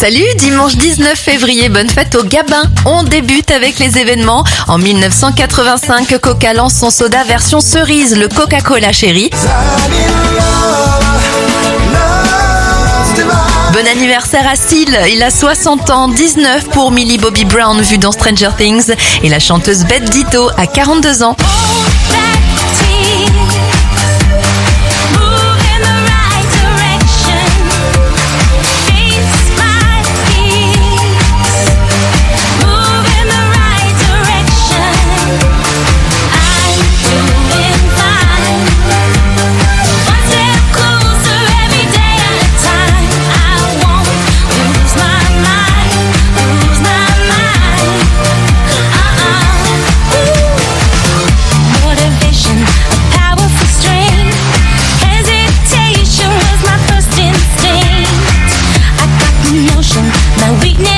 Salut, dimanche 19 février, bonne fête au Gabin. On débute avec les événements. En 1985, Coca lance son soda version cerise, le Coca-Cola Cherry. Bon anniversaire à Seal, il a 60 ans, 19 pour Millie Bobby Brown vue dans Stranger Things et la chanteuse Bette Ditto a 42 ans. 난 weakness